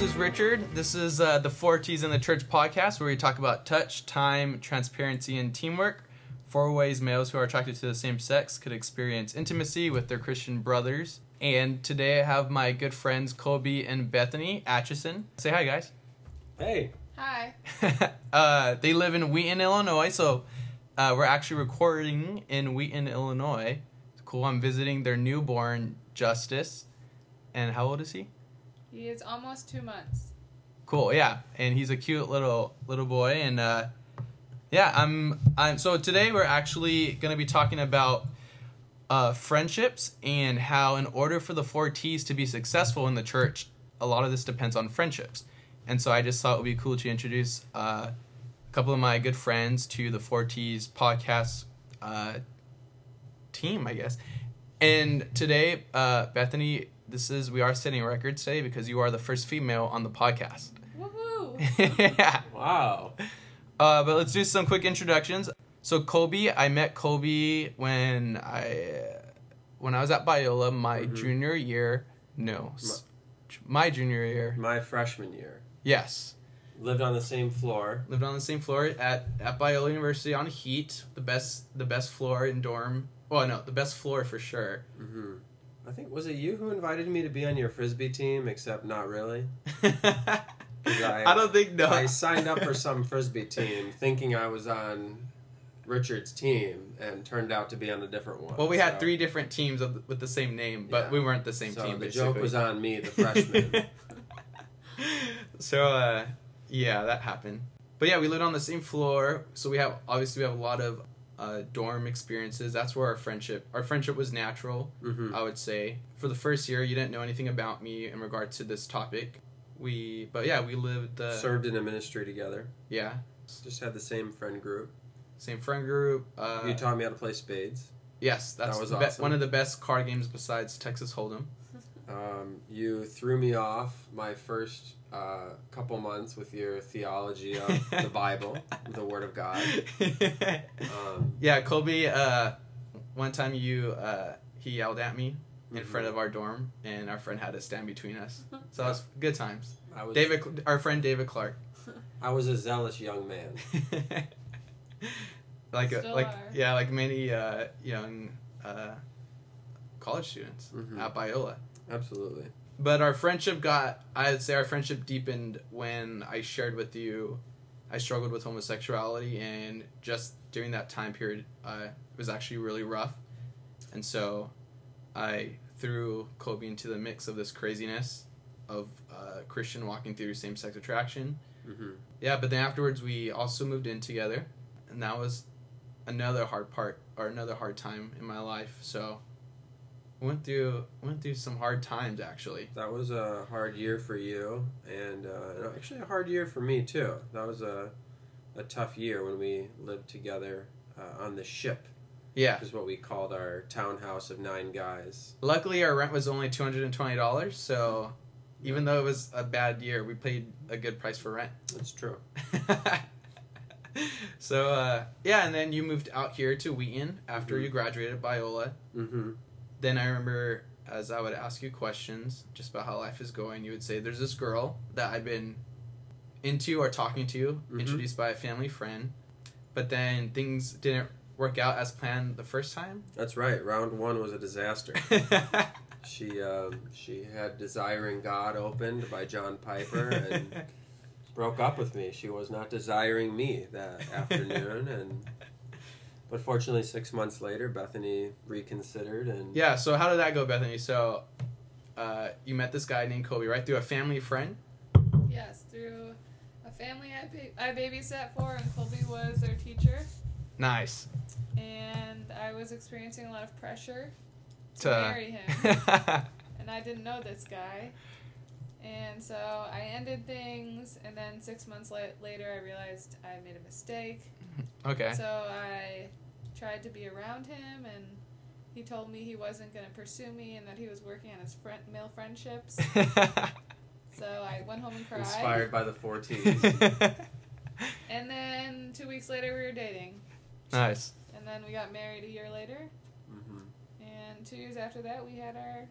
this is Richard. This is uh, the Four T's in the Church podcast where we talk about touch, time, transparency, and teamwork. Four ways males who are attracted to the same sex could experience intimacy with their Christian brothers. And today I have my good friends Kolby and Bethany Atchison. Say hi, guys. Hey. Hi. uh, they live in Wheaton, Illinois, so uh, we're actually recording in Wheaton, Illinois. Cool. I'm visiting their newborn Justice. And how old is he? He is almost two months. Cool, yeah, and he's a cute little little boy, and uh, yeah, I'm I'm so today we're actually gonna be talking about uh, friendships and how in order for the four T's to be successful in the church, a lot of this depends on friendships, and so I just thought it would be cool to introduce uh, a couple of my good friends to the four T's podcast uh, team, I guess, and today uh, Bethany this is we are setting records today because you are the first female on the podcast. Woohoo! yeah. Wow. Uh, but let's do some quick introductions. So Kolby, I met Kolby when I when I was at Biola my Mhm. junior year. No, s- my junior year. My freshman year. Yes, Lived on the same floor. lived on the same floor at at Biola University on Heat, the best the best floor in dorm. Well, no, the best floor for sure. hmm I think was it you who invited me to be on your frisbee team? Except not really. I, don't think no. I signed up for some frisbee team thinking I was on Richard's team, and turned out to be on a different one. Well, we had three different teams with the same name, but Yeah. we weren't the same so team. the basically. joke was on me, the freshman. so, uh, yeah, that happened. But yeah, we lived on the same floor, so we have obviously we have a lot of uh, dorm experiences. That's where our friendship our friendship was natural. hmm I would say for the first year, you didn't know anything about me in regard to this topic. We, but yeah, we lived. Uh, Served in a ministry together. yeah, Just had the same friend group. same friend group. Uh, you taught me how to play spades. yes, that's That was the be- one of the best card games besides Texas Hold'em. Um, you threw me off my first uh, couple months with your theology of the Bible, the Word of God. Um, Yeah, Kolby. Uh, one time you uh, he yelled at me in Mhm. front of our dorm, and our friend had to stand between us. So it was good times. I was David, our friend David Clark. I was a zealous young man. like Still like are. yeah, like many uh, young uh, college students Mhm. at Biola. Absolutely. But our friendship got, I'd say our friendship deepened when I shared with you, I struggled with homosexuality, and just during that time period, uh, it was actually really rough. And so I threw Kolby into the mix of this craziness of uh, Christian walking through same sex attraction. hmm Yeah, but then afterwards, we also moved in together, and that was another hard part or another hard time in my life. So went through went through some hard times actually. That was a hard year for you, and uh, actually a hard year for me too. That was a a tough year when we lived together uh, on the ship, Yeah. is what we called our townhouse of nine guys. Luckily, our rent was only two hundred and twenty dollars. So, even though it was a bad year, we paid a good price for rent. That's true. so uh, yeah, and then you moved out here to Wheaton after Mhm. you graduated Biola. hmm Then I remember as I would ask you questions just about how life is going, you would say, "There's this girl that I've been into or talking to, Mhm. introduced by a family friend, but then things didn't work out as planned the first time." That's right. Round one was a disaster. She um, she had Desiring God opened by John Piper and broke up with me. She was not desiring me that afternoon, and but fortunately, six months later, Bethany reconsidered and Yeah, so how did that go, Bethany? So, uh, you met this guy named Kolby, right? Through a family friend? yes, through a family I, ba- I babysat for, and Kolby was their teacher. Nice. And I was experiencing a lot of pressure to To- marry him. and I didn't know this guy. And so I ended things, and then six months la- later, I realized I made a mistake. Okay. So I tried to be around him, and he told me he wasn't going to pursue me and that he was working on his friend- male friendships. So I went home and cried. inspired by the four T's. And then two weeks later, we were dating. nice. And then we got married a year later. hmm And two years after that, we had our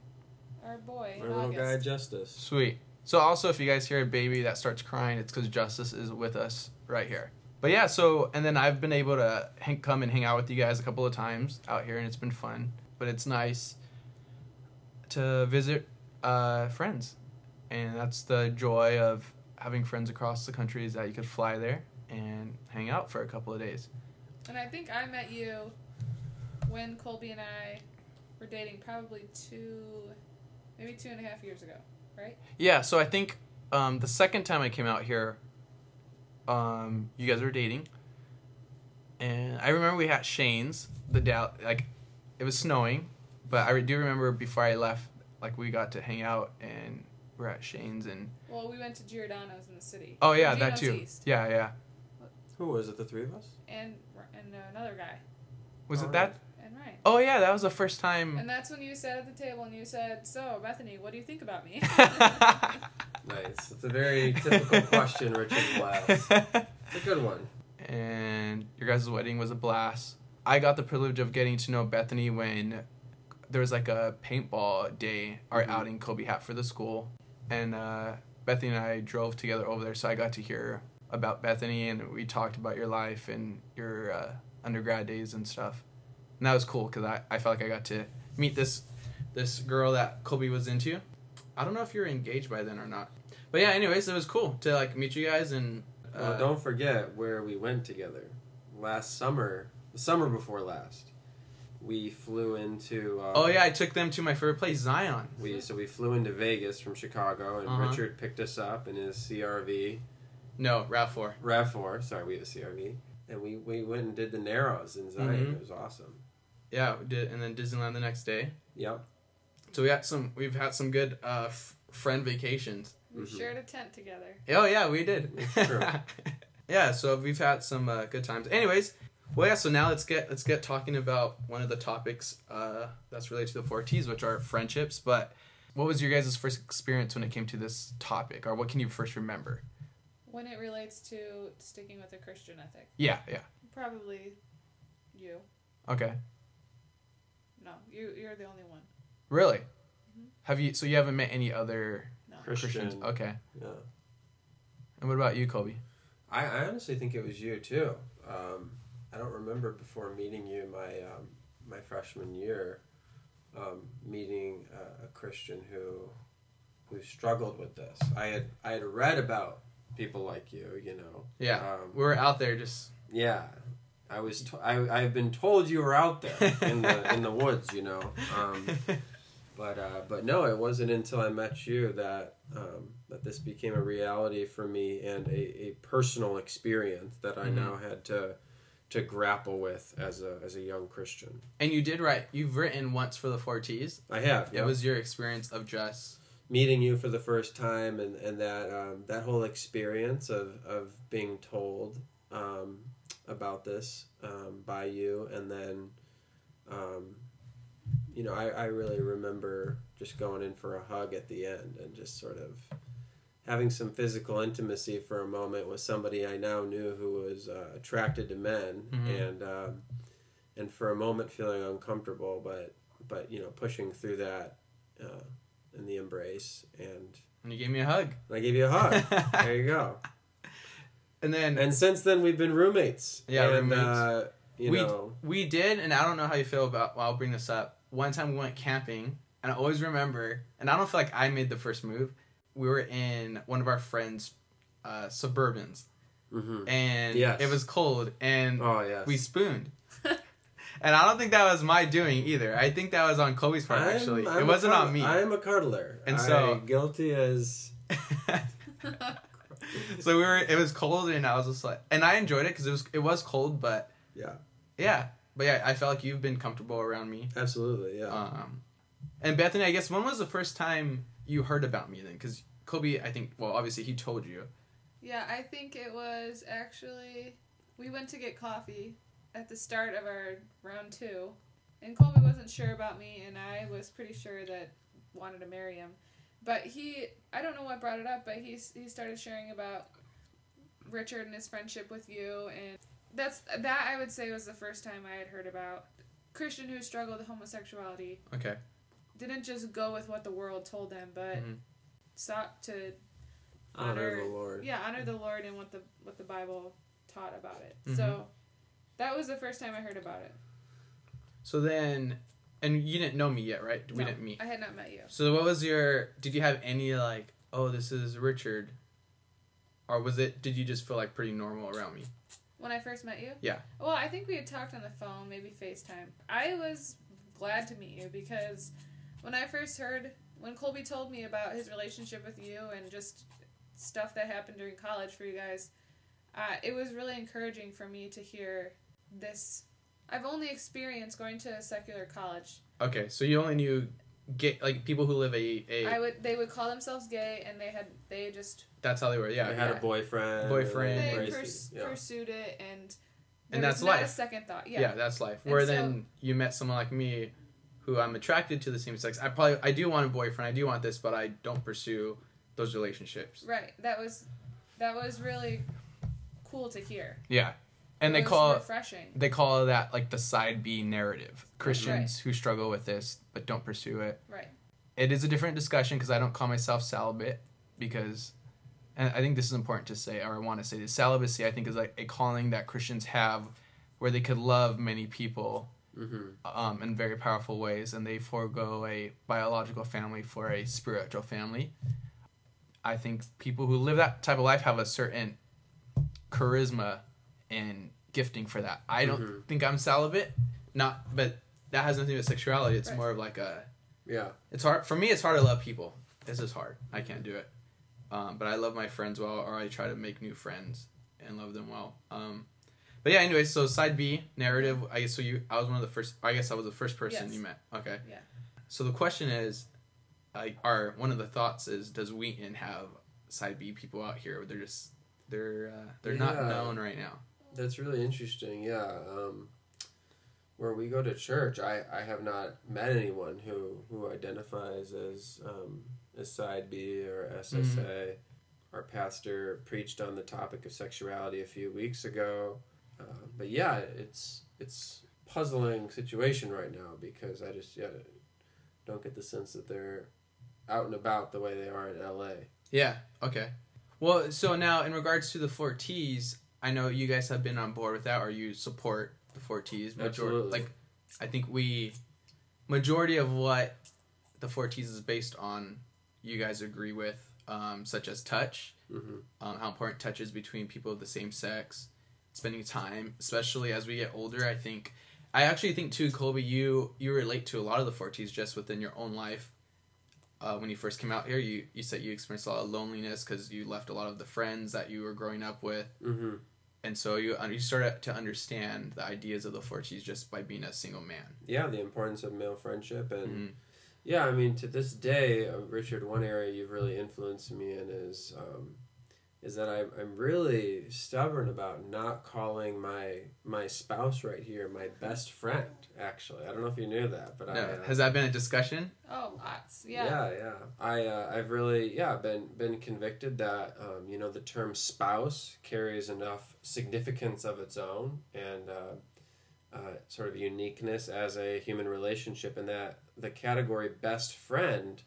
our boy My in little guy Justice. Sweet. So also, if you guys hear a baby that starts crying, it's because Justice is with us right here. But yeah, so and then I've been able to hang, come and hang out with you guys a couple of times out here, and it's been fun. But it's nice to visit uh, friends, and that's the joy of having friends across the country is that you could fly there and hang out for a couple of days. And I think I met you when Kolby and I were dating, probably two, maybe two and a half years ago, right? Yeah, so I think um, the second time I came out here, um, you guys were dating, and I remember we had Shane's the Dow like it was snowing, but I do remember before I left, like we got to hang out and we're at Shane's and Well, we went to Giordano's in the city. oh yeah, Or that too. East. Yeah, yeah. Who was it? The three of us? And and another guy, Was it Alright. that? and Ryan. Oh yeah, that was the first time. And that's when you sat at the table and you said, "So, Bethany, what do you think about me?" Nice. It's a very typical question, Richard laughs. It's a good one. and your guys' wedding was a blast. I got the privilege of getting to know Bethany when there was like a paintball day or Mhm. outing Kolby hat for the school, and uh, Bethany and I drove together over there, so I got to hear about Bethany and we talked about your life and your uh, undergrad days and stuff, and that was cool because I, I felt like I got to meet this this girl that Kolby was into. I don't know if you were engaged by then or not, but yeah. Anyways, it was cool to like meet you guys and. Uh, Well, don't forget where we went together. Last summer, the summer before last, we flew into. Uh, Oh yeah, I took them to my favorite place, Zion. We so we flew into Vegas from Chicago, and Uh-huh. Richard picked us up in his CRV, No, Rav Four. Rav Four. Sorry, we had a CRV, and we, we went and did the Narrows in Zion. Mhm. It was awesome. Yeah, we did, and then Disneyland the next day. Yep. So we had some. We've had some good uh, f- friend vacations. We Mhm. shared a tent together. Oh yeah, we did. True. yeah, so we've had some uh, good times. Anyways, well yeah. So now let's get let's get talking about one of the topics uh, that's related to the four T's, which are friendships. But what was your guys' first experience when it came to this topic, or what can you first remember? When it relates to sticking with a Christian ethic, Yeah, yeah. probably you. Okay. No, you you're the only one. Really? Have you? So you haven't met any other No. Christian. Christians? Okay. Yeah. And what about you, Kolby? I, I honestly think it was you too. Um, I don't remember before meeting you my um, my freshman year, um, meeting a, a Christian who who struggled with this. I had I had read about people like you, you know. Yeah, Um, we were out there just. yeah. I was to- I I've been told you were out there in the in the woods, you know. Um, but uh, but no, it wasn't until I met you that um, that this became a reality for me and a, a personal experience that I Mhm. now had to to grapple with as a as a young Christian. and you did write. You've written once for the four T's. I have. It was your experience of just. meeting you for the first time and, and that um, that whole experience of, of being told um, about this um, by you and then um, you know I, I really remember just going in for a hug at the end and just sort of having some physical intimacy for a moment with somebody I now knew who was uh, attracted to men Mhm. and um, and for a moment feeling uncomfortable but but you know pushing through that uh, in the embrace and And you gave me a hug. I gave you a hug. there you go. And then And since then we've been roommates. Yeah, and, roommates. Uh, you We- know, we did, and I don't know how you feel about. Well, I'll bring this up. One time we went camping, and I always remember, and I don't feel like I made the first move. We were in one of our friends' uh, Suburbans, mhm. and Yes. it was cold, and oh yeah, we spooned. and I don't think that was my doing either. I think that was on Kolby's part. actually, it wasn't on me. I'm a cuddler, And so- I, guilty as so we were. It was cold, and I was just like, and I enjoyed it because it was it was cold, but Yeah. yeah, but yeah, I felt like you've been comfortable around me. absolutely yeah. Um, and Bethany, I guess when was the first time you heard about me then? Because Kolby, I think, well, obviously he told you. Yeah, I think it was actually we went to get coffee at the start of our round two, and Kolby wasn't sure about me, and I was pretty sure that wanted to marry him, but he I don't know what brought it up, but he he started sharing about Richard and his friendship with you, and that's that I would say was the first time I had heard about Christian who struggled with homosexuality Okay. didn't just go with what the world told them, but Mhm. sought to Honor honor, the Lord. yeah honor the Lord and what the what the Bible taught about it. Mhm. So that was the first time I heard about it. So then, and you didn't know me yet, right? We No, didn't meet. I had not met you. So what was your? Did you have any like, oh, this is Richard, or was it? Did you just feel like pretty normal around me? When I first met you? Yeah. Well, I think we had talked on the phone, maybe FaceTime. I was glad to meet you because when I first heard, when Kolby told me about his relationship with you and just stuff that happened during college for you guys, uh, it was really encouraging for me to hear this. I've only experienced going to a secular college. Okay, so you only knew gay like people who live a a. I would they would call themselves gay and they had they just that's how they were. Yeah. I had yeah. a boyfriend. Boyfriend. they Embrace pers- yeah. pursued it and there And that's was not a life. second thought. yeah. Yeah. that's life. And Where so- then you met someone like me, who I'm attracted to the same sex. I probably I do want a boyfriend. I do want this, but I don't pursue those relationships. Right. That was that was really cool to hear. Yeah, and they call refreshing. they call that like the side B narrative. Christians who struggle with this but don't pursue it. Right. It is a different discussion because I don't call myself celibate because, and I think this is important to say, or I want to say this celibacy. I think is like a calling that Christians have, where they could love many people Mm-hmm. um, in very powerful ways, and they forego a biological family for a spiritual family. I think people who live that type of life have a certain charisma and gifting for that. I don't Mhm. think I'm celibate, not, but that has nothing to do with sexuality. It's Right. more of like a. Yeah. It's hard for me. It's hard to love people. This is hard. I can't do it. Um, but I love my friends well, or I try to make new friends and love them well. Um, but yeah, anyway, so side B narrative. I guess so. You, I was one of the first. I guess I was the first person Yes. you met. Okay. Yeah. So the question is, like, our one of the thoughts is, does Wheaton have side B people out here? They're just they're uh, they're not known right now. That's really interesting. Yeah. Um, where we go to church, I, I have not met anyone who, who identifies as um, as side B or SSA. Our pastor preached on the topic of sexuality a few weeks ago, uh, but yeah, it's it's puzzling situation right now because I just yeah don't get the sense that they're out and about the way they are in LA. Yeah. Okay. Well, so now in regards to the four T's, I know you guys have been on board with that, or you support the four T's. Major- Absolutely. Like, I think we majority of what the four T's is based on, you guys agree with, um, such as touch, Mm-hmm. um, how important touch is between people of the same sex, spending time, especially as we get older. I think, I actually think too, Kolby, you you relate to a lot of the four T's just within your own life. Uh, when you first came out here, you you said you experienced a lot of loneliness because you left a lot of the friends that you were growing up with, Mm-hmm. And so you you started to understand the ideas of the four T's just by being a single man. Yeah, the importance of male friendship and. Mhm. Yeah, I mean, to this day, uh, Richard, one area you've really influenced me in is um, is that I'm, I'm really stubborn about not calling my my spouse right here my best friend. Actually, I don't know if you knew that, but I uh, has that been a discussion? Oh, lots. Yeah. yeah, yeah. I uh, I've really yeah been been convicted that um, you know the term spouse carries enough significance of its own and uh, uh, sort of uniqueness as a human relationship, and that the category best friend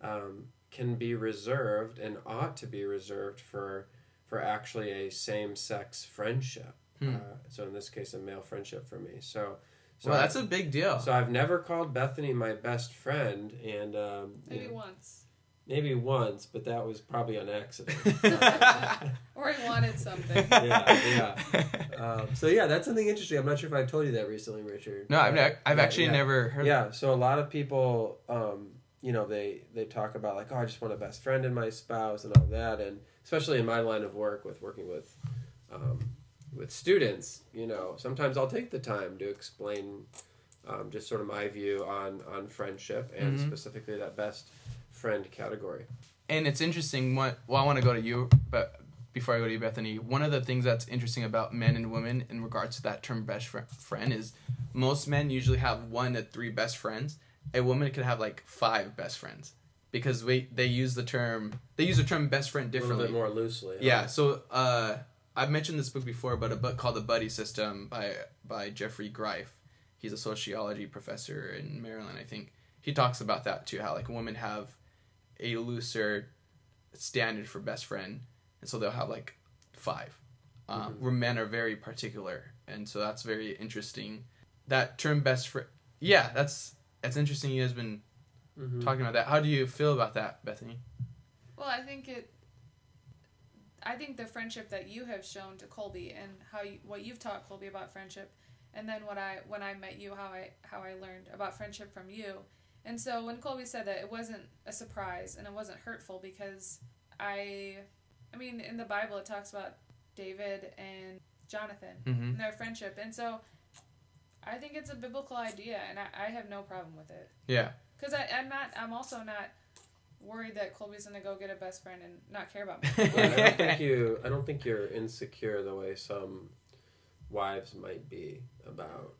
um, can be reserved and ought to be reserved for for actually a same sex friendship. Hmm. Uh, so in this case, a male friendship for me. So. So well, that's a big deal. so I've never called Bethany my best friend, and um, you Maybe know, once. maybe once, but that was probably an accident. Or he wanted something. yeah, um, so yeah, that's something interesting. I'm not sure if I told you that recently, Richard. no, I've, Uh, I've yeah, actually yeah. never heard. Yeah, so a lot of people, um, you know, they they talk about like, oh, I just want a best friend in my spouse and all that, and especially in my line of work with working with. Um, with students, you know, sometimes I'll take the time to explain um, just sort of my view on on friendship and Mhm. specifically that best friend category. and it's interesting what well i want to go to you but before i go to you bethany one of the things that's interesting about men and women in regards to that term best fri- friend is most men usually have one to three best friends a woman could have like five best friends because we they use the term they use the term best friend differently, A little bit more loosely. huh? yeah so uh i've mentioned this book before but a book called the buddy system by by geoffrey greif he's a sociology professor in maryland i think he talks about that too how like women have a looser standard for best friend, and so they'll have like five. Um, Mhm. Where men are very particular, and so that's very interesting. That term best friend, yeah, that's that's interesting. You guys been Mhm. talking about that. How do you feel about that, Bethany? Well, I think it. I think the friendship that you have shown to Kolby and how you, what you've taught Kolby about friendship, and then what I when I met you, how I how I learned about friendship from you, and so when Kolby said that, it wasn't a surprise and it wasn't hurtful because I, I mean, in the Bible it talks about David and Jonathan Mm-hmm. and their friendship, and so I think it's a biblical idea, and I, I have no problem with it. Yeah. Because I'm not. I'm also not worried that Kolby's gonna go get a best friend and not care about me. Well, I don't think you. I don't think you're insecure the way some wives might be about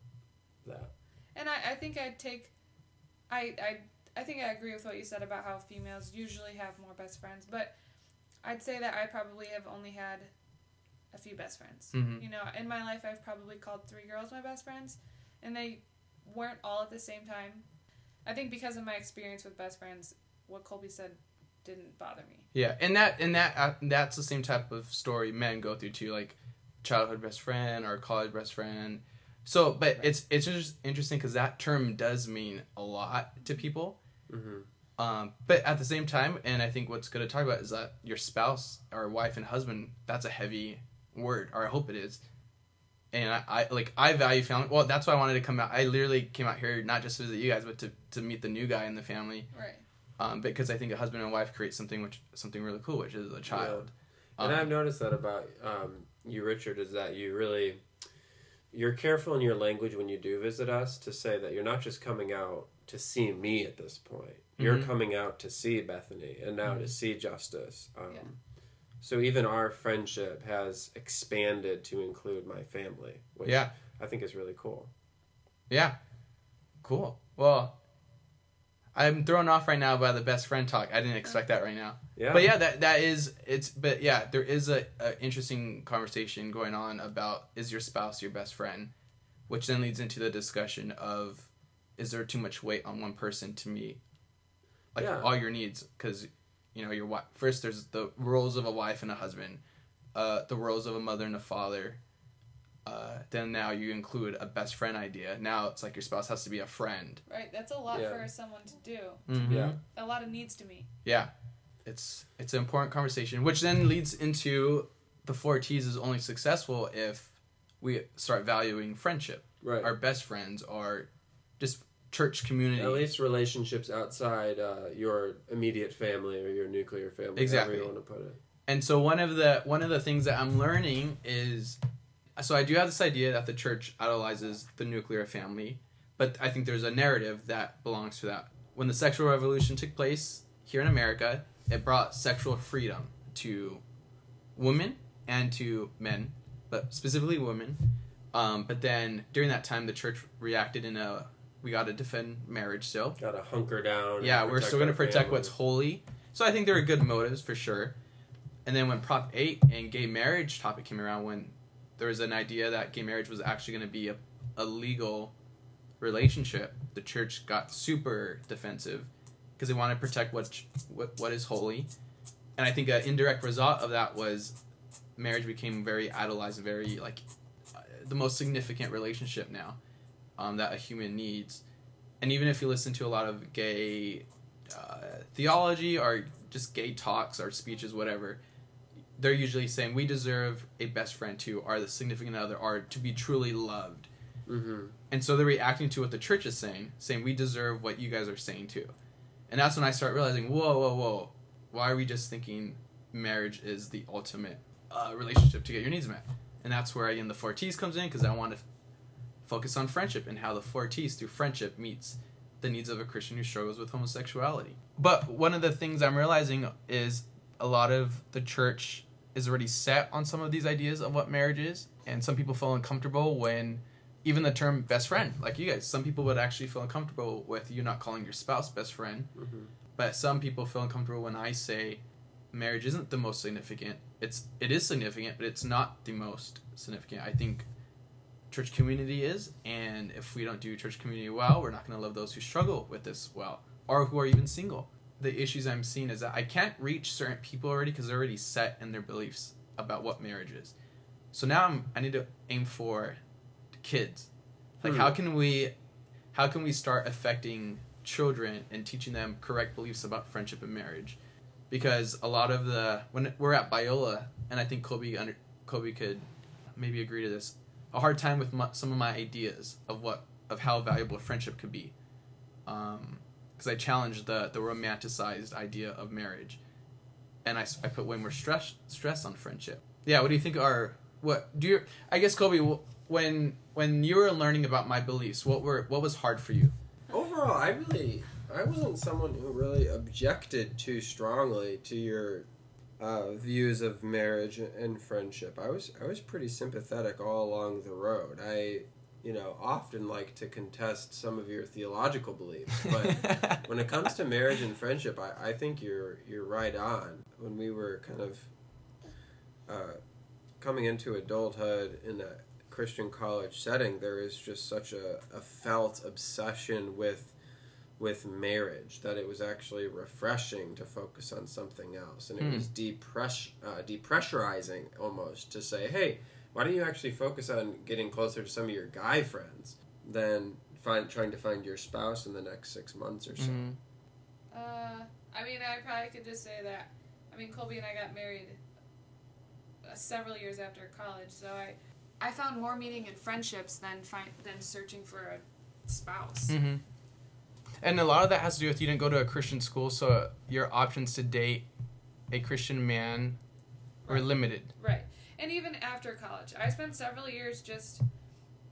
that. and I, I think I'd take. I, I I think I agree with what you said about how females usually have more best friends, but I'd say that I probably have only had a few best friends. Mhm. You know, in my life, I've probably called three girls my best friends, and they weren't all at the same time. I think because of my experience with best friends, what Kolby said didn't bother me. Yeah, and that and that uh, that's the same type of story men go through too, like childhood best friend or college best friend. So, but it's it's just interesting because that term does mean a lot to people. Mm-hmm. Um, but at the same time, and I think what's good to talk about is that your spouse or wife and husband, that's a heavy word, or I hope it is. And I, I like I value family. Well, that's why I wanted to come out. I literally came out here not just to visit you guys, but to, to meet the new guy in the family. Right. Um, because I think a husband and wife create something which something really cool, which is a child. And Um, I've noticed that about um, you, Richard, is that you really you're careful in your language when you do visit us to say that you're not just coming out to see me at this point. You're Mhm. coming out to see Bethany and now to Mhm. see Justice. Um, Yeah. So even our friendship has expanded to include my family, which Yeah. I think is really cool. Yeah. Cool. Well, I'm thrown off right now by the best friend talk. I didn't expect that right now. Yeah, But yeah, that that is it's. But yeah, there is a, a interesting conversation going on about is your spouse your best friend, which then leads into the discussion of is there too much weight on one person to meet like Yeah. all your needs because you know your wife first there's the roles of a wife and a husband uh, the roles of a mother and a father uh, then now you include a best friend idea now it's like your spouse has to be a friend Right. That's a lot Yeah. for someone to do. Yeah. A lot of needs to meet. Yeah, it's it's an important conversation, which then leads into the four T's is only successful if we start valuing friendship. right. Our best friends are just church community. At least relationships outside uh, your immediate family or your nuclear family, Exactly. you want to put it. And so one of the one of the things that I'm learning is so I do have this idea that the church idolizes the nuclear family, but I think there's a narrative that belongs to that. When the sexual revolution took place here in America, it brought sexual freedom to women and to men, but specifically women. Um, but then during that time, the church reacted in a we got to defend marriage still. Got to hunker down. Yeah, we're still going to protect what's holy. So I think there are good motives for sure. And then when Prop 8 and gay marriage topic came around, when there was an idea that gay marriage was actually going to be a, a legal relationship, the church got super defensive because they want to protect what, what what is holy. And I think an indirect result of that was marriage became very idolized very like uh, the most significant relationship now um, that a human needs. And even if you listen to a lot of gay uh, theology or just gay talks or speeches, whatever, they're usually saying we deserve a best friend too, or the significant other, or to be truly loved. Mm-hmm. And so they're reacting to what the church is saying, saying we deserve what you guys are saying too. And that's when I start realizing, whoa, whoa, whoa, why are we just thinking marriage is the ultimate uh, relationship to get your needs met? And that's where again the four T's comes in because I want to focus on friendship and how the four T's through friendship meets the needs of a Christian who struggles with homosexuality. But one of the things I'm realizing is a lot of the church is already set on some of these ideas of what marriage is, and some people feel uncomfortable when even the term best friend, like you guys, some people would actually feel uncomfortable with you not calling your spouse best friend, Mm-hmm. but some people feel uncomfortable when I say marriage isn't the most significant. It's it is significant, but it's not the most significant. I think church community is, and if we don't do church community well, we're not going to love those who struggle with this well, or who are even single. the issues I'm seeing is that I can't reach certain people already because they're already set in their beliefs about what marriage is. So now I'm I need to aim for kids. Like Hmm. how can we how can we start affecting children and teaching them correct beliefs about friendship and marriage? Because a lot of the when we're at Biola and I think Kolby under Kolby could maybe agree to this. A hard time with my, some of my ideas of what of how valuable a friendship could be. Um, because I challenged the the romanticized idea of marriage, and I, I put way more stress stress on friendship. Yeah, what do you think are what do you? I guess Kolby, when when you were learning about my beliefs, what were what was hard for you? Overall, I really, I wasn't someone who really objected too strongly to your uh, views of marriage and friendship. I was, I was pretty sympathetic all along the road. I, you know, often like to contest some of your theological beliefs, but when it comes to marriage and friendship, I, I think you're, you're right on. When we were kind of uh, coming into adulthood in a Christian college setting, there is just such a, a felt obsession with with marriage that it was actually refreshing to focus on something else, and it Hmm. was depress uh, depressurizing almost to say, hey, why don't you actually focus on getting closer to some of your guy friends than find trying to find your spouse in the next six months or so. Mhm. Uh, I mean, I probably could just say that. I mean, Kolby and I got married uh, several years after college, so I, I found more meaning in friendships than find than searching for a spouse. hmm And a lot of that has to do with you didn't go to a Christian school, so your options to date a Christian man were Right. limited. Right. And even after college, I spent several years just.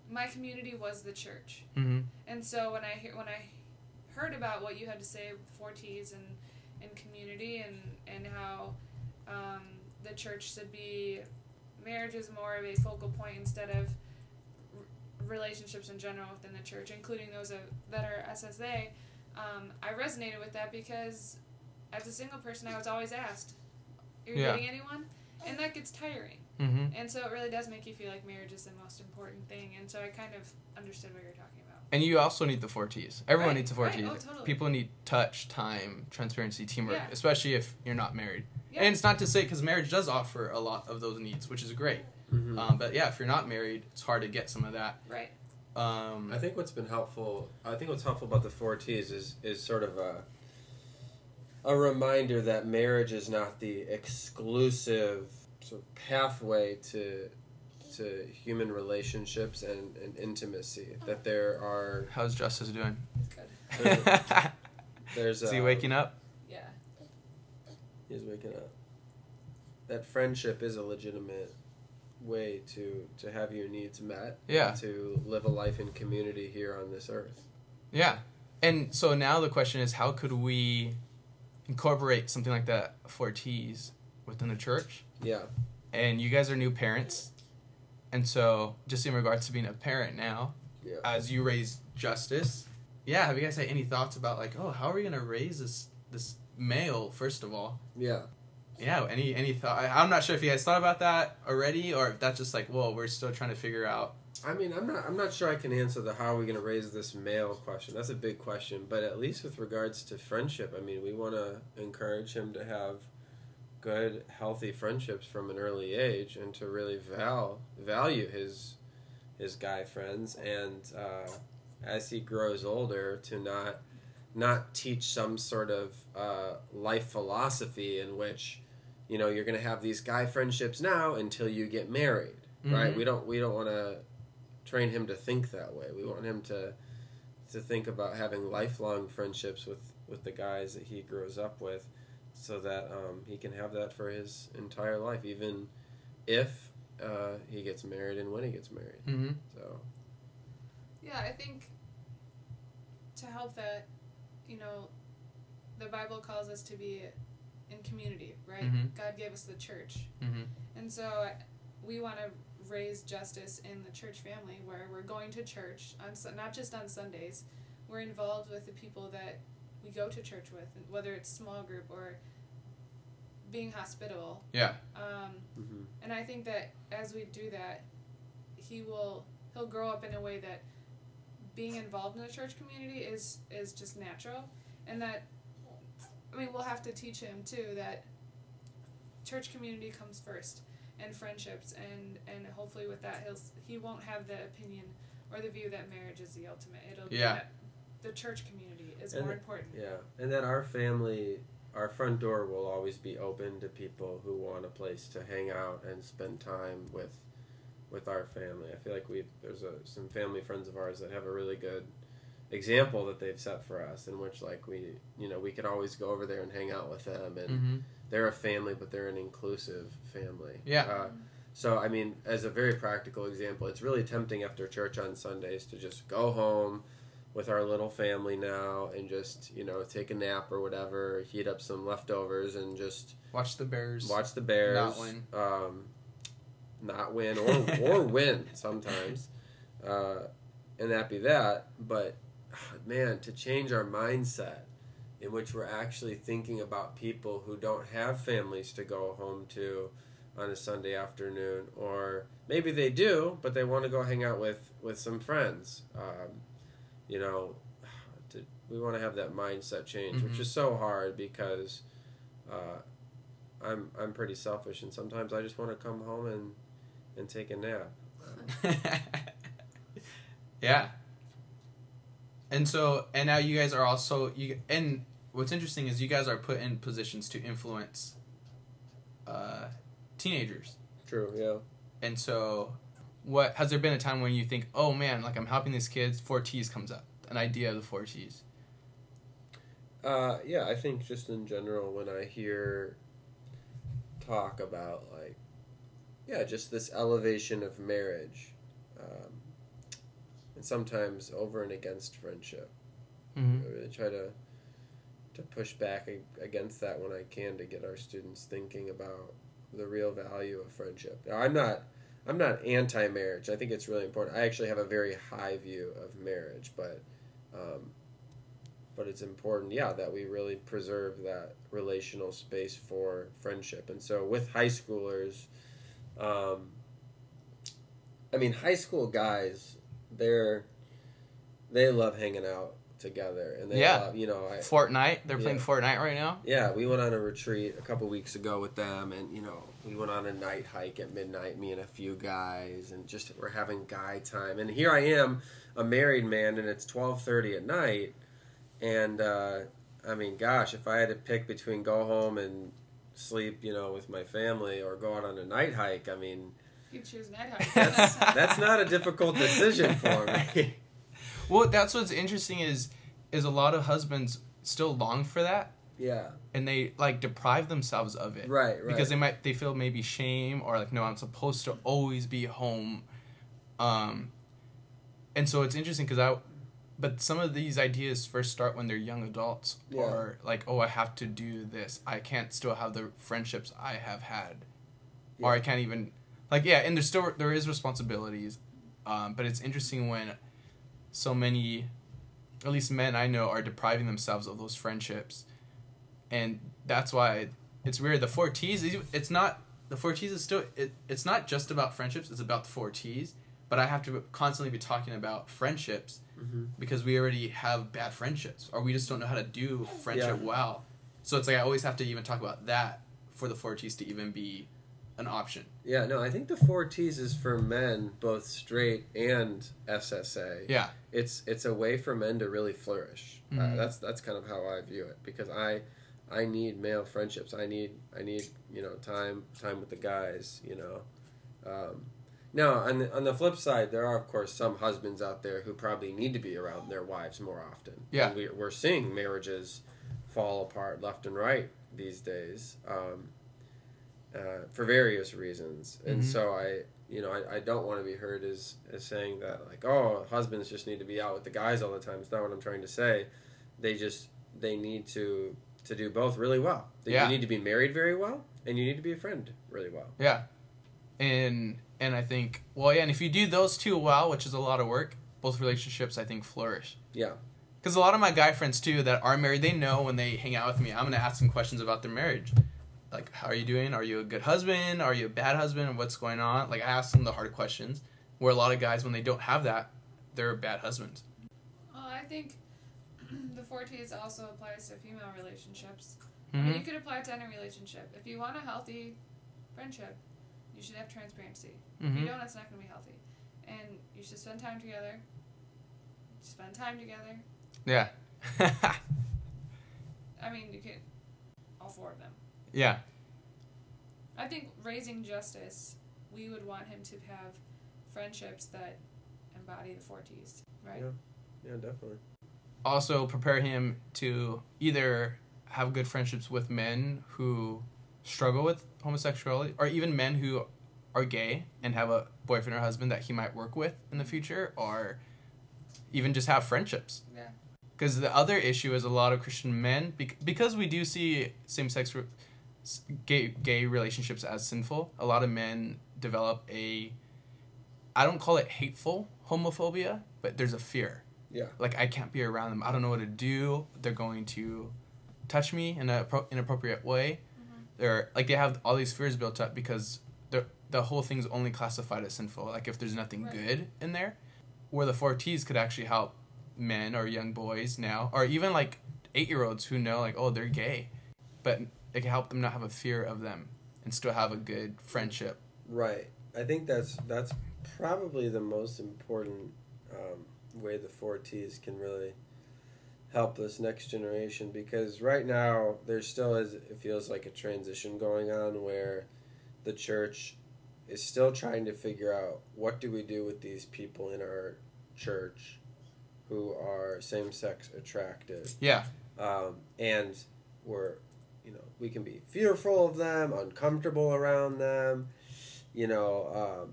My community was the church, hmm and so when I hear when I heard about what you had to say four T's and and community and and how um, the church should be marriage is more of a focal point instead of relationships in general within the church, including those of, that are SSA. Um, I resonated with that because as a single person, I was always asked, "Are you Yeah. dating anyone?" And that gets tiring. hmm And so it really does make you feel like marriage is the most important thing. And so I kind of understood what you're talking about. And you also need the four T's. Everyone Right, needs the four right, T's. oh, totally. People need touch, time, transparency, teamwork, Yeah. especially if you're not married. Yeah. And it's not to say because marriage does offer a lot of those needs, which is great. Mhm. Um, but yeah, if you're not married, it's hard to get some of that. Right. Um, I think what's been helpful. I think what's helpful about the four T's is is sort of a a reminder that marriage is not the exclusive sort of pathway to to human relationships and, and intimacy. That there are how's Justice doing? Good. there's is he uh, waking up? Yeah. He's waking up. That friendship is a legitimate way to to have your needs met. Yeah. To live a life in community here on this earth. Yeah. And so now the question is, how could we incorporate something like that, four T's, within the church? Yeah. And you guys are new parents, and so just in regards to being a parent now, Yeah. as you raise justice, yeah, have you guys had any thoughts about like, oh, how are we gonna raise this this male first of all? Yeah. Yeah, any any thought? I'm not sure if you guys thought about that already, or if that's just like, whoa, we're still trying to figure out. I mean, I'm not. I'm not sure I can answer the how are we going to raise this male question. That's a big question. But at least with regards to friendship, I mean, we want to encourage him to have good, healthy friendships from an early age, and to really val value his his guy friends. And uh, as he grows older, to not not teach some sort of uh, life philosophy in which you know you're going to have these guy friendships now until you get married right Mhm. we don't we don't want to train him to think that way we want him to to think about having lifelong friendships with with the guys that he grows up with so that um, he can have that for his entire life even if uh, he gets married and when he gets married Mm-hmm. so Yeah, I think to help that, you know, the Bible calls us to be in community, right? Mhm. God gave us the church. Mm-hmm. And so we want to raise justice in the church family where we're going to church on Sun- not just on Sundays. We're involved with the people that we go to church with, whether it's small group or being hospitable. Yeah. Um, mhm. and I think that as we do that, he will he'll grow up in a way that being involved in the church community is is just natural, and that I mean, we'll have to teach him too that church community comes first and friendships and and hopefully with that he'll he won't have the opinion or the view that marriage is the ultimate. It'll be Yeah. that the church community is And more it- important. Yeah, and that our family, our front door will always be open to people who want a place to hang out and spend time with, with our family. I feel like we there's a, some family friends of ours that have a really good example that they've set for us, in which like we you know we could always go over there and hang out with them, and Mm-hmm. they're a family, but they're an inclusive family. Yeah. Uh, so I mean, as a very practical example, it's really tempting after church on Sundays to just go home with our little family now and just you know take a nap or whatever, heat up some leftovers and just Watch the Bears. watch the Bears Not win. um, not win or or win sometimes, uh, and that be that. But man, to change our mindset in which we're actually thinking about people who don't have families to go home to on a Sunday afternoon, or maybe they do, but they want to go hang out with with some friends. Um, you know, to, we want to have that mindset change, which Mhm. is so hard because. Uh, I'm I'm pretty selfish, and sometimes I just want to come home and and take a nap. yeah. And so, and now you guys are also you. And what's interesting is you guys are put in positions to influence uh, teenagers. True. Yeah. And so, what has there been a time when you think, oh man, like I'm helping these kids? Four T's comes up, an idea of the four T's. Uh, yeah, I think just in general, when I hear talk about like, yeah, just this elevation of marriage, um, and sometimes over and against friendship, Mm-hmm. I really try to to push back against that when I can to get our students thinking about the real value of friendship. Now, I'm not I'm not anti-marriage. I think it's really important. I actually have a very high view of marriage, but um, but it's important, yeah, that we really preserve that relational space for friendship. And so with high schoolers, um, I mean, high school guys, they're they love hanging out together, and they Yeah. love, you know, I, Fortnite, they're playing Yeah. Fortnite right now. yeah, we went on a retreat a couple weeks ago with them, and you know, we went on a night hike at midnight, me and a few guys, and just we're having guy time. And here I am, a married man, and it's twelve thirty at night, and uh, I mean, gosh, if I had to pick between go home and sleep, you know, with my family, or go out on a night hike, I mean, You choose night hike. that's that's not a difficult decision for me. Well, that's what's interesting is is a lot of husbands still long for that, yeah, and they like deprive themselves of it. right, right. because they might they feel maybe shame or like no i'm supposed to always be home um and so it's interesting because i but some of these ideas first start when they're young adults Yeah. or like oh i have to do this i can't still have the friendships i have had or i can't even like yeah and there's still there is responsibilities um, but it's interesting when so many at least men i know are depriving themselves of those friendships and that's why it's weird. The four T's, it's not the four T's is still it, it's not just about friendships. It's about the four T's. But I have to constantly be talking about friendships hmm because we already have bad friendships, or we just don't know how to do friendship Yeah. well. So it's like I always have to even talk about that for the four T's to even be an option. Yeah, no, I think the four T's is for men, both straight and SSA. Yeah. It's it's a way for men to really flourish. Uh, Mhm. that's that's kind of how I view it because I I need male friendships. I need I need you know time time with the guys. You know. Um, now on the, on the flip side, there are of course some husbands out there who probably need to be around their wives more often. Yeah. And we, we're seeing marriages fall apart left and right these days. Um, uh, for various reasons. And Mhm. so I, you know, I, I don't want to be heard as, as saying that like, oh, husbands just need to be out with the guys all the time. It's not what I'm trying to say. They just they need to to do both really well. Yeah. You need to be married very well, and you need to be a friend really well. Yeah. And and I think well yeah, and if you do those two well, which is a lot of work, both relationships I think flourish. Yeah. Because a lot of my guy friends too that are married, they know when they hang out with me, I'm gonna ask them questions about their marriage. Like, how are you doing? Are you a good husband? Are you a bad husband? What's going on? Like, I ask them the hard questions. Where a lot of guys, when they don't have that, they're bad husbands. Well, I think the four T's also applies to female relationships. I mean, you could apply it to any relationship. If you want a healthy friendship, you should have transparency. If you Mhm. don't, it's not going to be healthy. And you should spend time together. Spend time together. Yeah. I mean, you could, all four of them. Yeah. I think raising justice, we would want him to have friendships that embody the four T's, right? Yeah. Yeah, definitely. Also prepare him to either have good friendships with men who struggle with homosexuality or even men who are gay and have a boyfriend or husband that he might work with in the mm-hmm. future or even just have friendships. Yeah. Because the other issue is a lot of Christian men, bec- because we do see same sex, re- s- gay gay relationships as sinful. A lot of men develop a, I don't call it hateful homophobia, but there's a fear. Yeah. Like I can't be around them. I don't know what to do. They're going to touch me in a pro- inappropriate way. Mm-hmm. They're like they have all these fears built up because the the whole thing's only classified as sinful. Like if there's nothing Right. good in there, where the four T's could actually help men or young boys now, or even like eight year olds who know like oh they're gay, but it can help them not have a fear of them and still have a good friendship. Right. I think that's that's probably the most important um, way the four T's can really help this next generation because right now there still is it feels like a transition going on where the church is still trying to figure out what do we do with these people in our church who are same sex attracted Yeah, um, and we're you know we can be fearful of them uncomfortable around them you know um,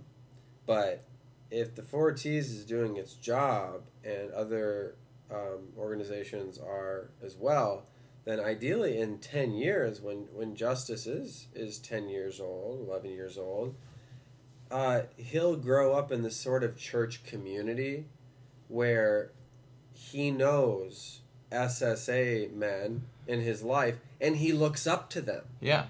but if the four t's is doing its job and other um, organizations are as well then ideally in 10 years when when justice is is 10 years old 11 years old uh, he'll grow up in this sort of church community where he knows SSA men in his life and he looks up to them, yeah,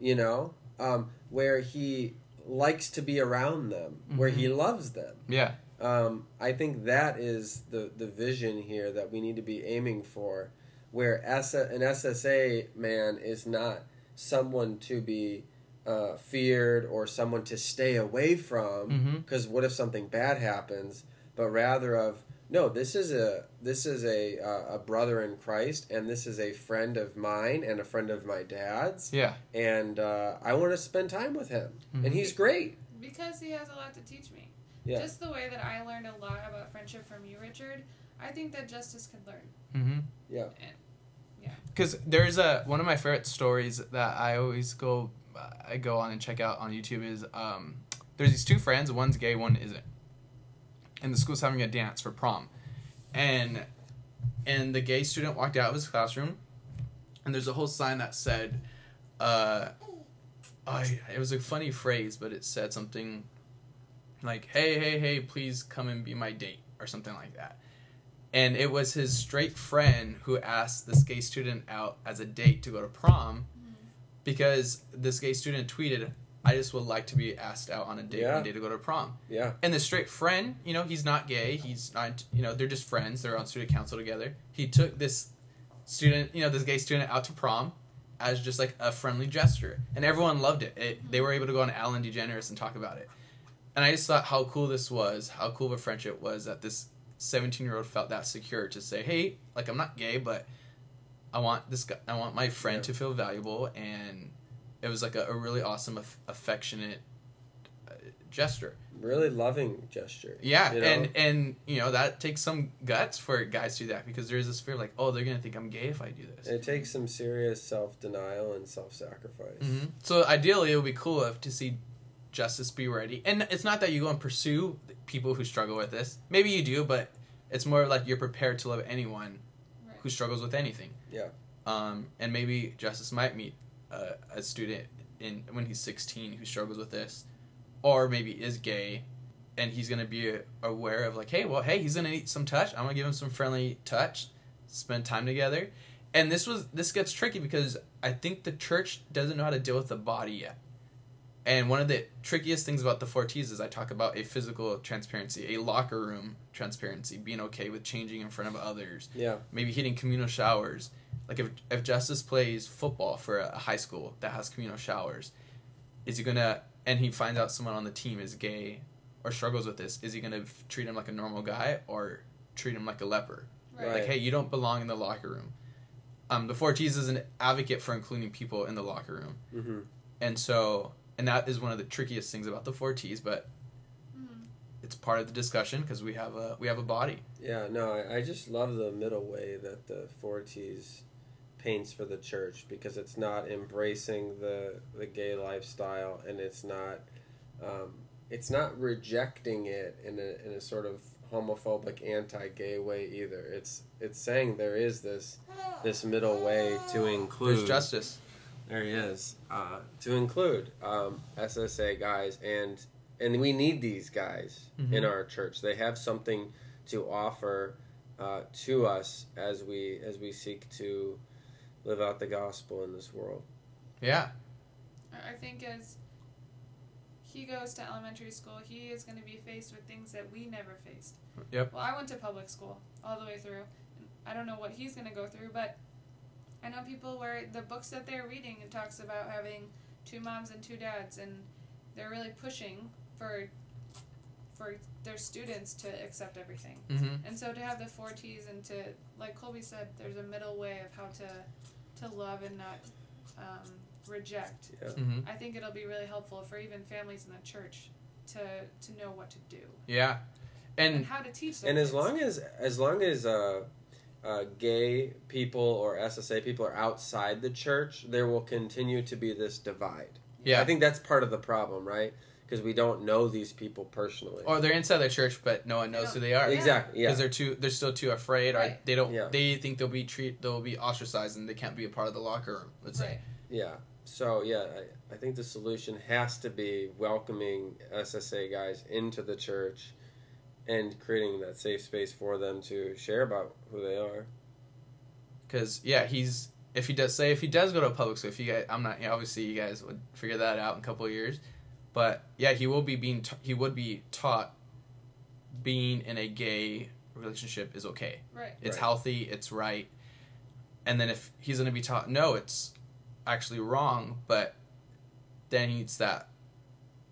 you know, um, where he likes to be around them, where he loves them. yeah, Um, I think that is the, the vision here that we need to be aiming for, where S- an SSA man is not someone to be uh, feared or someone to stay away from, because what if something bad happens? But rather of no, this is a this is a uh, a brother in Christ, and this is a friend of mine and a friend of my dad's, yeah, and uh, I want to spend time with him, Mhm. and he's great. Because he has a lot to teach me. Yeah. Just the way that I learned a lot about friendship from you, Richard, I think that Justice could learn. mm-hmm. Yeah. Yeah. Because there's a one of my favorite stories that I always go I go on and check out on YouTube is um, there's these two friends one's gay one isn't and the school's having a dance for prom. And and the gay student walked out of his classroom and there's a whole sign that said uh, I it was a funny phrase but it said something like hey hey hey please come and be my date or something like that. And it was his straight friend who asked this gay student out as a date to go to prom because this gay student tweeted i just would like to be asked out on a date Yeah. one day to go to prom Yeah. and the straight friend you know he's not gay he's not you know they're just friends they're on student council together he took this student you know this gay student out to prom as just like a friendly gesture and everyone loved it, it they were able to go on Ellen DeGeneres and talk about it and i just thought how cool this was how cool of a friendship was that this 17 year old felt that secure to say hey like i'm not gay but i want this guy i want my friend Yeah. to feel valuable and it was like a, a really awesome aff- affectionate uh, gesture Really loving gesture. yeah, you know? and and you know that takes some guts for guys to do that because there's this fear like, oh, they're gonna think I'm gay if I do this. It takes some serious self denial and self sacrifice. hmm So ideally, it would be cool if to see justice be ready, and it's not that you go and pursue people who struggle with this. Maybe you do, but it's more like you're prepared to love anyone Right. who struggles with anything. Yeah. Um, and maybe justice might meet a student in when he's 16 who struggles with this, or maybe is gay, and he's gonna be aware of like, hey, well, hey, he's gonna need some touch. I'm gonna give him some friendly touch, spend time together. And this was this gets tricky because I think the church doesn't know how to deal with the body yet. And one of the trickiest things about the four T's is I talk about a physical transparency, a locker room transparency, being okay with changing in front of others, Yeah. maybe hitting communal showers. Like if if Justice plays football for a high school that has communal showers, is he gonna and he finds out someone on the team is gay or struggles with this, is he gonna f- treat him like a normal guy or treat him like a leper? Right. Right. Like, hey, you don't belong in the locker room. Um, the Four T's is an advocate for including people in the locker room, Mm-hmm. and so and that is one of the trickiest things about the Four T's, but. It's part of the discussion because we have a we have a body. Yeah, no, I, I just love the middle way that the four T's paints for the church because it's not embracing the the gay lifestyle and it's not um, it's not rejecting it in a in a sort of homophobic anti-gay way either. It's it's saying there is this this middle way to include There's justice. there he is. Uh, to include um, SSA guys, and and we need these guys in Mhm. our church. They have something to offer uh, to us as we as we seek to live out the gospel in this world. Yeah, I I think as he goes to elementary school, he is going to be faced with things that we never faced. Yep. Well, I went to public school all the way through. and I don't know what he's going to go through, but I know people where the books that they're reading it talks about having two moms and two dads, and they're really pushing for for their students to accept everything. hmm And so to have the four T's and to, like Kolby said, there's a middle way of how to to love and not um, reject. hmm I think it'll be really helpful for even families in the church to to know what to do yeah, and, and how to teach. Their And as long as as long as uh, uh, gay people or SSA people are outside the church, there will continue to be this divide. yeah, I think that's part of the problem, right? Because we don't know these people personally. or they're inside the church, but no one knows who they are. Exactly. Yeah. because they're too they're still too afraid or they don't Yeah. they think they'll be treat they'll be ostracized and they can't be a part of the locker room let's right. say Yeah. So yeah, I, I think the solution has to be welcoming SSA guys into the church and creating that safe space for them to share about who they are. because yeah he's if he does say if he does go to a public school if you guys i'm not obviously you guys would figure that out in a couple of years but yeah he will be being t- he would be taught being in a gay relationship is okay Right. it's Right. healthy it's right and then if he's going to be taught no it's actually wrong but then he needs that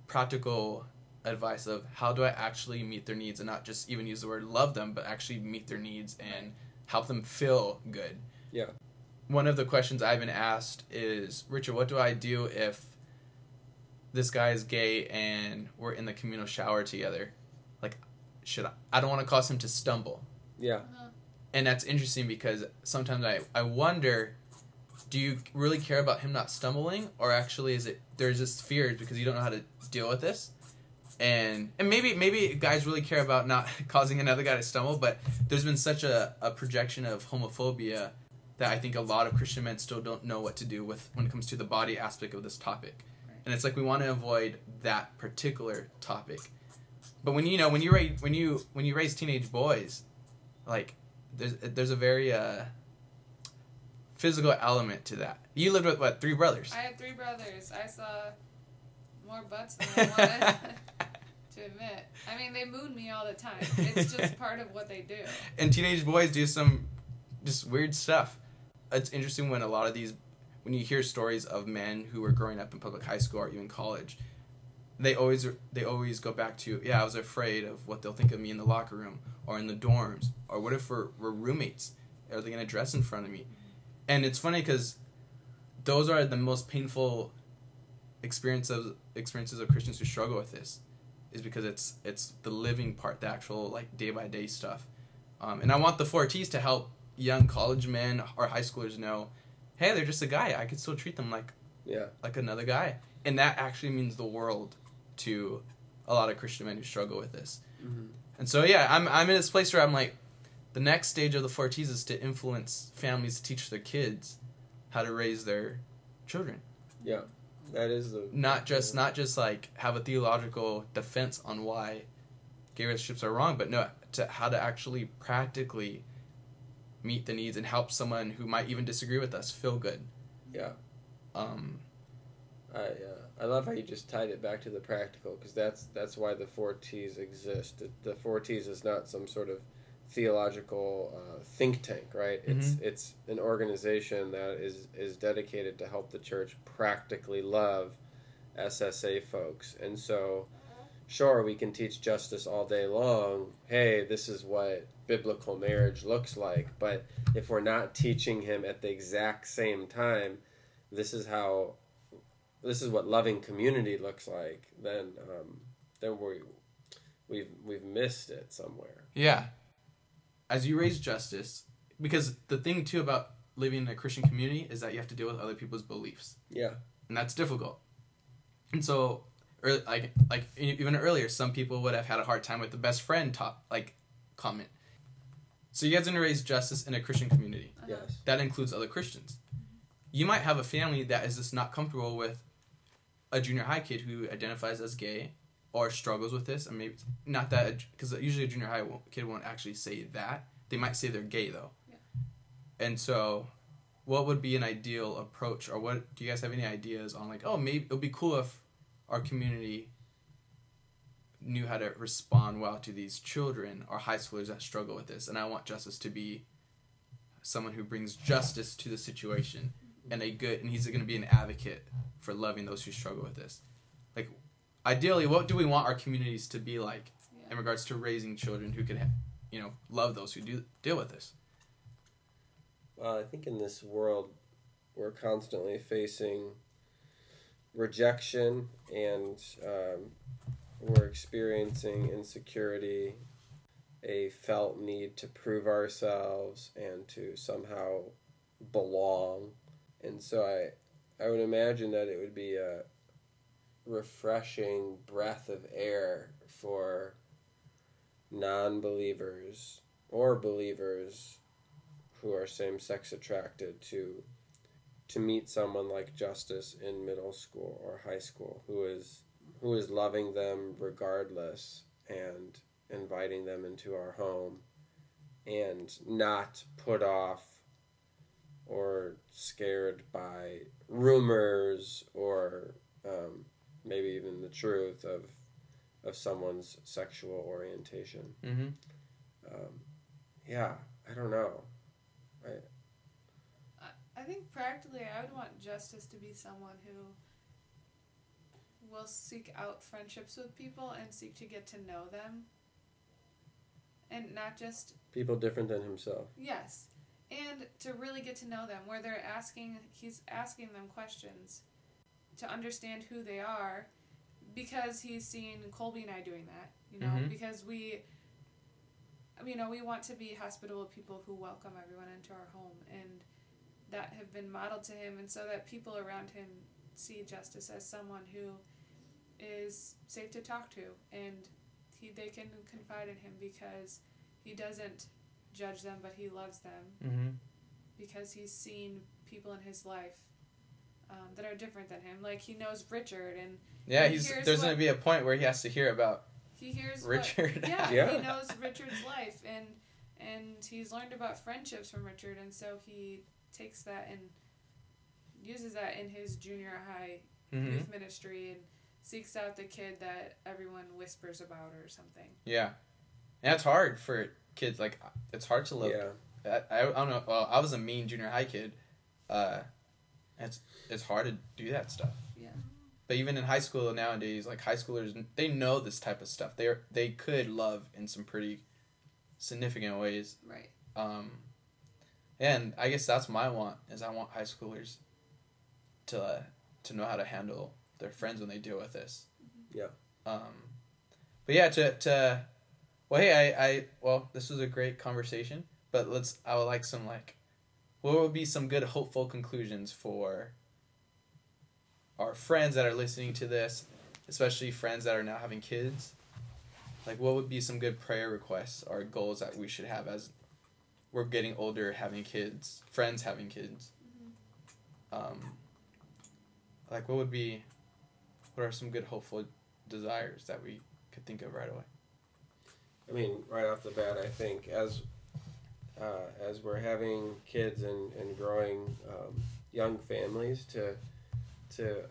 practical advice of how do i actually meet their needs and not just even use the word love them but actually meet their needs and help them feel good Yeah. one of the questions i've been asked is richard what do i do if this guy is gay and we're in the communal shower together like should i i don't want to cause him to stumble Yeah. Uh-huh. and that's interesting because sometimes I, I wonder do you really care about him not stumbling or actually is it there's just fears because you don't know how to deal with this and and maybe maybe guys really care about not causing another guy to stumble but there's been such a, a projection of homophobia that i think a lot of christian men still don't know what to do with when it comes to the body aspect of this topic Right. And it's like we want to avoid that particular topic but when you know when you raise when you when you raise teenage boys like there's there's a very uh, physical element to that. You lived with what three brothers? I had three brothers. I saw more butts than I wanted to admit. I mean, they moon me all the time. It's just part of what they do. and teenage boys do some just weird stuff. It's interesting when a lot of these when you hear stories of men who were growing up in public high school or even college, they always they always go back to yeah I was afraid of what they'll think of me in the locker room or in the dorms or what if we're, we're roommates? Are they gonna dress in front of me, and it's funny because those are the most painful experiences experiences of Christians who struggle with this is because it's it's the living part the actual like day by day stuff, um, and I want the four T's to help young college men or high schoolers know, hey they're just a guy I could still treat them like Yeah. like another guy. And that actually means the world to a lot of Christian men who struggle with this. Mm-hmm. And so yeah, I'm I'm in this place where I'm like the next stage of the four T's is to influence families to teach their kids how to raise their children. Yeah. That is the Not just not just like have a theological defense on why gay relationships are wrong, but no to how to actually practically meet the needs and help someone who might even disagree with us feel good. Yeah. Um I uh, I love how you just tied it back to the practical because that's that's why the four T's exist. The, four T's is not some sort of theological uh, think tank, right? It's it's an organization that is is dedicated to help the church practically love SSA folks, and so sure we can teach justice all day long. Hey, this is what biblical marriage looks like, but if we're not teaching him at the exact same time, this is how this is what loving community looks like, then um, then we we've we've missed it somewhere. Yeah. As you raise justice, because the thing too about living in a Christian community is that you have to deal with other people's beliefs, Yeah, and that's difficult. And so, or like like even earlier, some people would have had a hard time with the best friend top like comment. So you guys are gonna raise justice in a Christian community. Uh-huh. yes, That includes other Christians. You might have a family that is just not comfortable with a junior high kid who identifies as gay or struggles with this. and maybe not that because usually a junior high won't, kid won't actually say that. They might say they're gay though. Yeah. And so, what would be an ideal approach, or what do you guys have any ideas on? Like, oh, maybe it would be cool if our community knew how to respond well to these children or high schoolers that struggle with this. And I want justice to be someone who brings justice to the situation and a good and he's going to be an advocate for loving those who struggle with this like ideally what do we want our communities to be like in regards to raising children who can you know love those who do deal with this well, I think in this world we're constantly facing rejection and um, we're experiencing insecurity, a felt need to prove ourselves and to somehow belong. And so I, I would imagine that it would be a refreshing breath of air for non believers or believers who are same sex attracted to to meet someone like Justice in middle school or high school who is who is loving them regardless and inviting them into our home and not put off or scared by rumors or um, maybe even the truth of of someone's sexual orientation. mm-hmm. Um, yeah, I don't know. I think practically, I would want justice to be someone who will seek out friendships with people and seek to get to know them. And not just, People different than himself. yes, and to really get to know them, where they're asking, he's asking them questions to understand who they are because he's seen Kolby and I doing that, you know, Mhm. because we, you know, we want to be hospitable people who welcome everyone into our home and that have been modeled to him and so that people around him see justice as someone who is safe to talk to and he, they can confide in him because he doesn't judge them but he loves them Mm-hmm. because he's seen people in his life um, that are different than him like he knows richard and yeah He he's there's what- going to be a point where he has to hear about he hears richard What, yeah, Yeah. he knows richard's life and and he's learned about friendships from richard and so he takes that and uses that in his junior high mm-hmm. youth ministry and seeks out the kid that everyone whispers about or something. yeah and it's hard for kids like it's hard to love Yeah. I, I, I don't know well i was a mean junior high kid uh it's it's hard to do that stuff Yeah. but even in high school nowadays like high schoolers they know this type of stuff they are they could love in some pretty significant ways Right. um and i guess that's my want is i want high schoolers to uh, to know how to handle their friends when they deal with this Yeah. um but yeah to to well hey i i well this was a great conversation but let's i would like some like what would be some good hopeful conclusions for our friends that are listening to this especially friends that are now having kids like what would be some good prayer requests or goals that we should have as we're getting older having kids friends having kids. Um like what would be what are some good hopeful desires that we could think of right away? I mean, right off the bat, I think as uh, as we're having kids and, and growing um, young families to to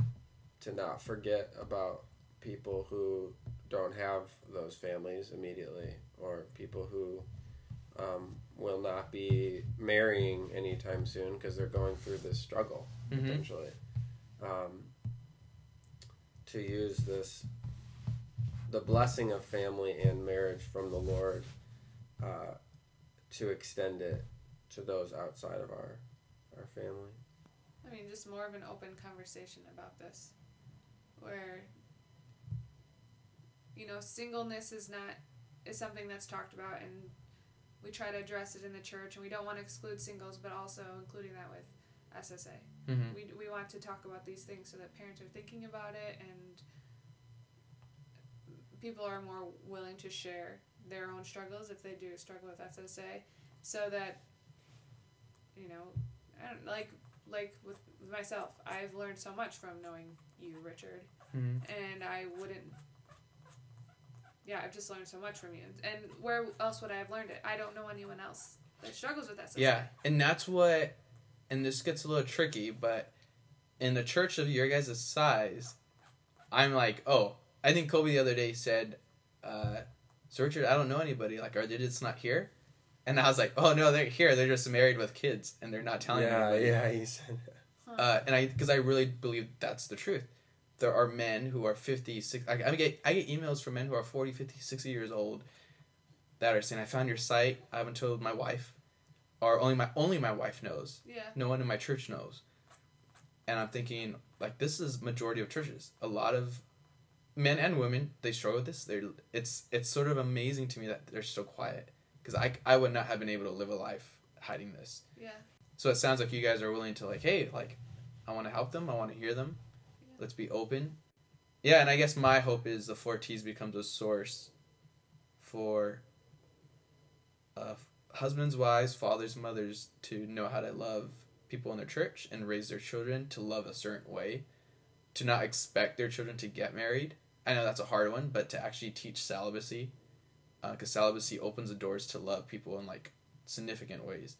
to not forget about people who don't have those families immediately, or people who um, will not be marrying anytime soon because they're going through this struggle Mhm. potentially. Um, to use this, the blessing of family and marriage from the Lord, uh, to extend it to those outside of our our family. I mean, just more of an open conversation about this, where you know, singleness is not is something that's talked about, and we try to address it in the church, and we don't want to exclude singles, but also including that with SSA. Mhm. We we want to talk about these things so that parents are thinking about it, and people are more willing to share their own struggles if they do struggle with SSA, so that you know, I don't like like with myself, I've learned so much from knowing you, Richard, Mhm. and I wouldn't. Yeah, I've just learned so much from you, and where else would I have learned it? I don't know anyone else that struggles with SSA. Yeah, and that's what, and this gets a little tricky, but in the church of your guys' size, I'm like, oh, I think Kolby the other day said, uh, so Richard, I don't know anybody. Like, are they just not here? And I was like, oh no, they're here. They're just married with kids, and they're not telling yeah, anybody. yeah, yeah, he said. Uh, and I, because I really believe that's the truth. There are men who are 50, 60, I, I get, I get emails from men who are 40, 50, 60 years old that are saying, I found your site. I haven't told my wife, or only my only my wife knows. Yeah. No one in my church knows. And I'm thinking, like, this is majority of churches. A lot of men and women they struggle with this. They're it's it's sort of amazing to me that they're so quiet because I I would not have been able to live a life hiding this. Yeah. So it sounds like you guys are willing to like, hey, like, I want to help them. I want to hear them. Let's be open. Yeah, and I guess my hope is the Four T's becomes a source for uh, husbands, wives, fathers, mothers to know how to love people in their church and raise their children to love a certain way, to not expect their children to get married. I know that's a hard one, but to actually teach celibacy, because celibacy opens the doors to love people in like significant ways.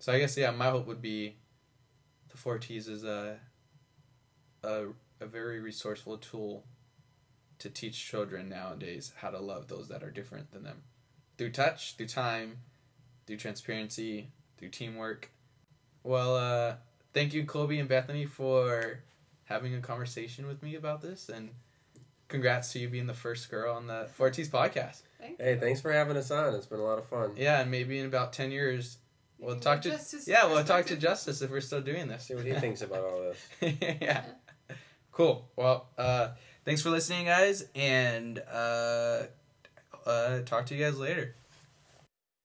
So I guess yeah, my hope would be the four T's is a a, a very resourceful tool to teach children nowadays how to love those that are different than them through touch, through time, through transparency, through teamwork. Well, uh, thank you, Kolby and Bethany, for having a conversation with me about this, and congrats to you being the first girl on the Four T's podcast. Thank Hey, thanks for having us on. It's been a lot of fun. Yeah, and maybe in about ten years, we'll talk to Justice yeah, we'll talk to. Justice if we're still doing this. See what he thinks about all this. yeah. Cool. Well, uh, thanks for listening, guys, and uh, uh, talk to you guys later.